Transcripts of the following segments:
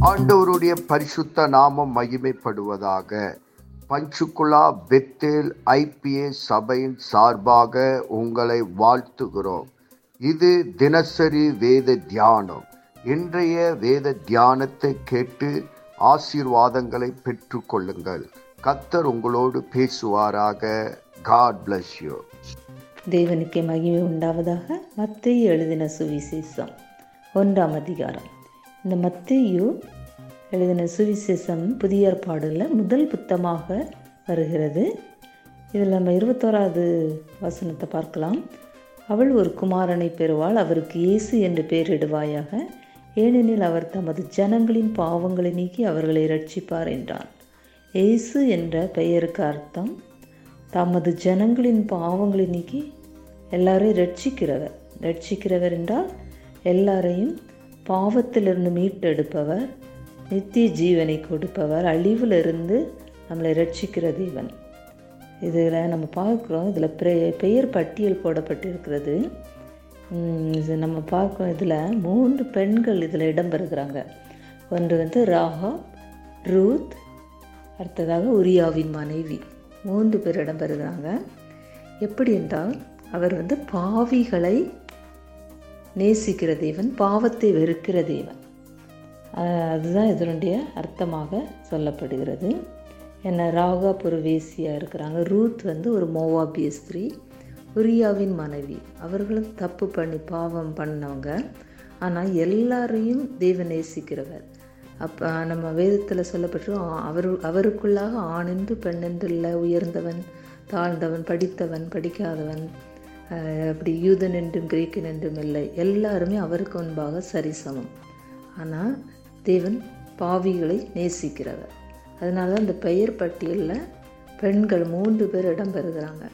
ஆண்டவருடைய பரிசுத்த நாமம் மகிமைப்படுவதாக. பஞ்சுகுலா பெத்தேல் ஐபிஏ சபையின் சார்பாக உங்களை வாழ்த்துகிறோம். இது தினசரி வேத தியானம். இன்றைய வேத தியானத்தை கேட்டு ஆசீர்வாதங்களை பெற்றுக்கொள்ளுங்கள். கத்தர் உங்களோடு பேசுவாராக. காட் பிளஸ் யூ தேவனுக்கே மகிமை உண்டாவதாக மத்திய எழுதின சுவிசேஷம் ஒன்றாம் அதிகாரம். இந்த மத்தியு எழுதின சுவிசேஷம் புதிய ஏற்பாடில் முதல் புத்தமாக வருகிறது. இதில் நம்ம இருபத்தோராவது வசனத்தை பார்க்கலாம். அவள் ஒரு குமாரனை பெறுவாள் அவருக்கு இயேசு என்று பெயரிடுவாயாக ஏனெனில் அவர் தமது ஜனங்களின் பாவங்களை நீக்கி அவர்களை ரட்சிப்பார் என்றான். இயேசு என்ற பெயருக்கு அர்த்தம் தமது ஜனங்களின் பாவங்களை நீக்கி எல்லாரையும் ரட்சிக்கிறவர் ரட்சிக்கிறவர் என்றால் எல்லாரையும் பாவத்திலிருந்து மீட்டெடுப்பவர் நித்திய ஜீவனை கொடுப்பவர் அழிவிலிருந்து நம்மளை ரட்சிக்கிற தேவன். இதில் நம்ம பார்க்குறோம் இதில் பெயர் பட்டியல் போடப்பட்டிருக்கிறது. இது நம்ம பார்க்குறோம் இதில் மூன்று பெண்கள் இதில் இடம்பெறுகிறாங்க. ஒன்று வந்து ராகா ரூத் அடுத்ததாக உரியாவின் மனைவி. மூன்று பேர் இடம்பெறுகிறாங்க. எப்படி என்றால் அவர் வந்து பாவிகளை நேசிக்கிற தேவன் பாவத்தை வெறுக்கிற தேவன். அதுதான் இதனுடைய அர்த்தமாக சொல்லப்படுகிறது. என்ன ராகா புரவேசியாக இருக்கிறாங்க. ரூத் வந்து ஒரு மோவாபிய ஸ்திரீ உரியாவின் மனைவி. அவர்களும் தப்பு பண்ணி பாவம் பண்ணவங்க. ஆனால் எல்லாரையும் தெய்வ நேசிக்கிறவர். அப்போ நம்ம வேதத்தில் சொல்லப்பட்டு அவர் அவருக்குள்ளாக ஆணென்று பெண்ணென்று இல்லை. உயர்ந்தவன் தாழ்ந்தவன் படித்தவன் படிக்காதவன். அப்படி யூதன் என்றும் கிரேக்கன் என்றும் இல்லை. எல்லாருமே அவருக்கு முன்பாக சரிசமம். ஆனால் தேவன் பாவிகளை நேசிக்கிறவர். அதனால அந்த பெயர் பட்டியலில் பெண்கள் மூன்று பேர் இடம்பெறுகிறாங்க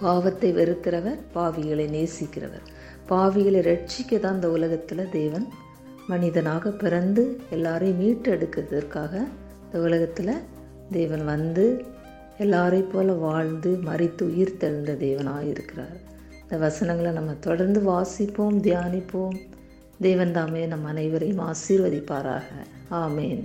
பாவத்தை வெறுக்கிறவர் பாவிகளை நேசிக்கிறவர். பாவிகளை ரட்சிக்க தான் இந்த உலகத்தில் தேவன் மனிதனாக பிறந்து எல்லாரையும் மீட்டெடுக்கிறதுக்காக இந்த உலகத்தில் தேவன் வந்து எல்லாரையும் போல வாழ்ந்து மறித்து உயிர் தெழுந்த தேவனாக இருக்கிறார். இந்த வசனங்களை நம்ம தொடர்ந்து வாசிப்போம் தியானிப்போம். தேவன் தாமே நம் அனைவரையும் ஆசீர்வதிப்பாராக. ஆமேன்.